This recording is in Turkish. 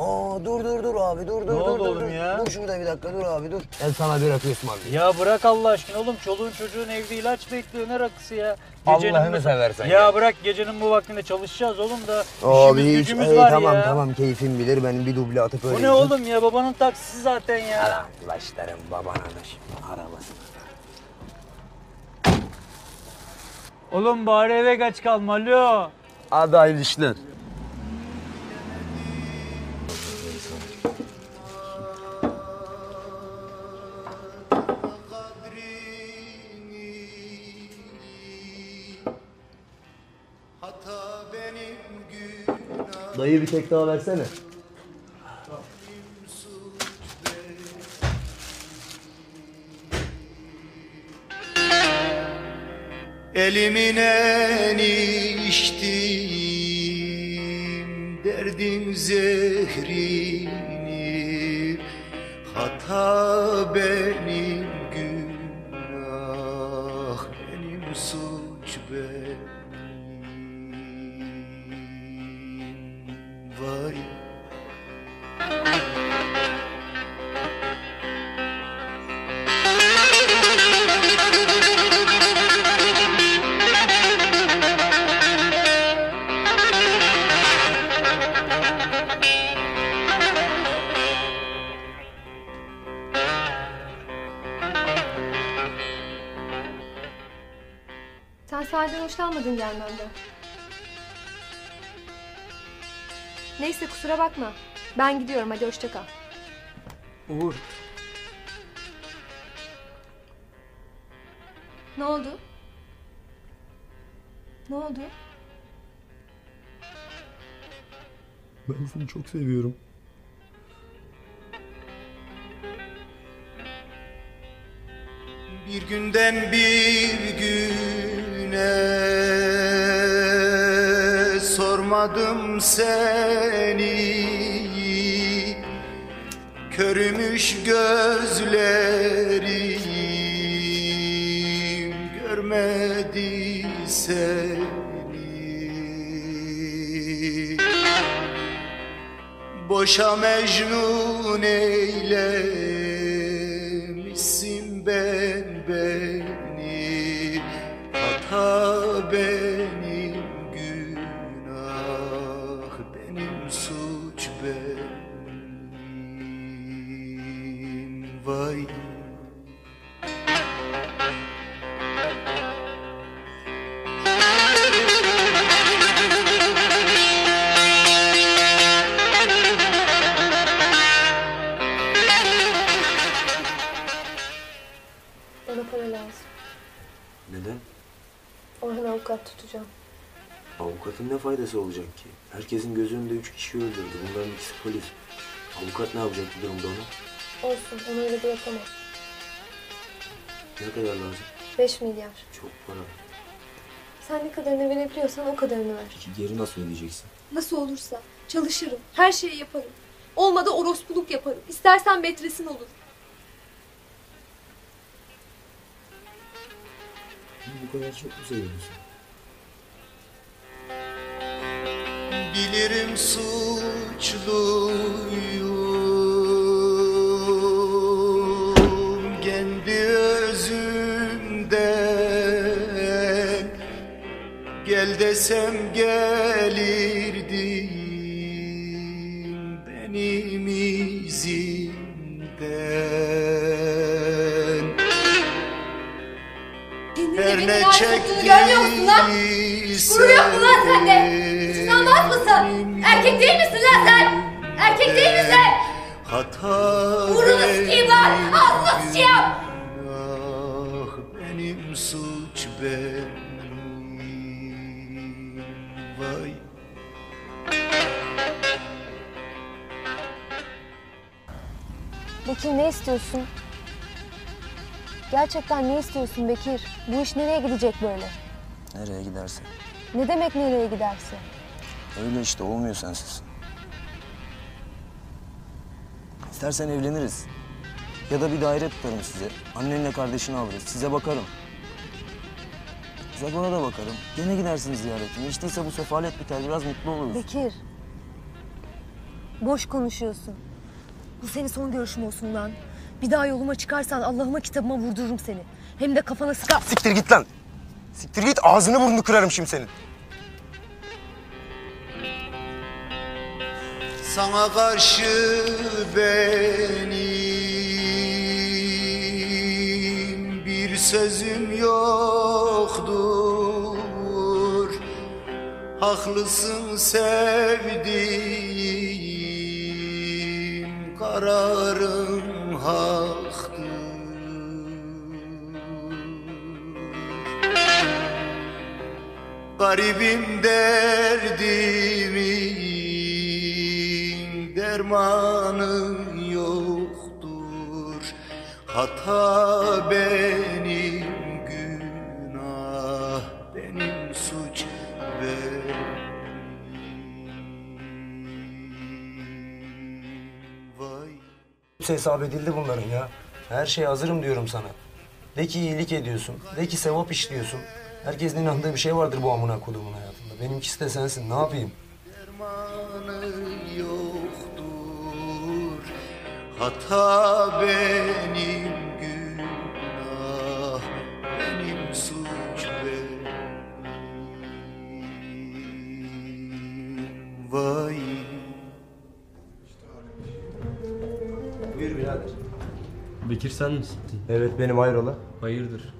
Aa dur dur dur abi dur dur dur. oldu dur, oğlum dur. ya? Dur şurada bir dakika dur abi dur. Ben sana bir rakı ısmarlayayım. Ya bırak Allah aşkına oğlum çoluğun çocuğun evde ilaç bekliyor ne rakısı ya. Allah'ını bu- seversen Ya, ya. bırak gecenin bu vaktinde çalışacağız oğlum da. Abi işimiz hiç gücümüz Ey, var tamam ya. tamam keyfin bilir benim bir duble atıp öyle. Bu ne oğlum ya babanın taksisi zaten ya. Lan başlarım babana da şimdi arabası. Oğlum bari eve kaç kalma alo. Hadi hayırlı işler. Dayı bir tek daha versene. Elimin en içtiğim Derdin zehrini Hata benim günah Benim suç benim Sahiden hoşlanmadın gelmemden. Neyse kusura bakma. Ben gidiyorum hadi hoşça kal. Uğur. Ne oldu? Ne oldu? Ben seni çok seviyorum. Bir günden bir sormadım seni. Körümüş gözlerim görmedi seni. Boşa mecnun eylemişsin ben Hata benim günah benim suç benim Vay Bana para lazım. Neden? Orhan avukat tutacağım. Avukatın ne faydası olacak ki? Herkesin göz önünde üç kişi öldürdü. Bunların ikisi polis. Avukat ne yapacak bu durumda ona? Olsun onu öyle de yapamam. Ne kadar lazım? 5 milyar. Çok para. Sen ne kadarını verebiliyorsan o kadarını ver. Peki geri nasıl ödeyeceksin? Nasıl olursa çalışırım. Her şeyi yaparım. Olmadı orospuluk yaparım. İstersen metresin olur. Bu kadar çok mu seviyorsun? Bilirim suçluyum kendi özümden Gel desem gelirdim görmüyor musun lan? Gurur yok mu lan sende? Utanmaz mısın? Erkek değil misin lan sen? Erkek değil misin? Hata Burnunu sikeyim lan! Ağzını sıçayım! Ah benim suç benim Vay Bekir ne istiyorsun? Gerçekten ne istiyorsun Bekir? Bu iş nereye gidecek böyle? Nereye giderse. Ne demek nereye giderse? Öyle işte olmuyor sensiz. İstersen evleniriz. Ya da bir daire tutarım size. Annenle kardeşini alırız. Size bakarım. Zagon'a da bakarım. Gene gidersiniz ziyaretine. Hiç değilse bu sefalet biter. Biraz mutlu oluruz. Bekir. Boş konuşuyorsun. Bu senin son görüşüm olsun lan. Bir daha yoluma çıkarsan Allah'ıma kitabıma vurdururum seni. Hem de kafana sıka... Siktir git lan. Siktir git ağzını burnunu kırarım şimdi senin. Sana karşı benim bir sözüm yoktur Haklısın sevdiğim kararın haktır Garibim derdimin dermanı yoktur. Hata benim Hepsi hesap edildi bunların ya. Her şeye hazırım diyorum sana. De ki iyilik ediyorsun. De ki sevap işliyorsun. Herkesin inandığı bir şey vardır bu amına kodumun hayatında. Benimkisi de sensin. Ne yapayım? yoktur Hata benim günah benim suç Bekir sen misin? Evet benim hayrola. Hayırdır?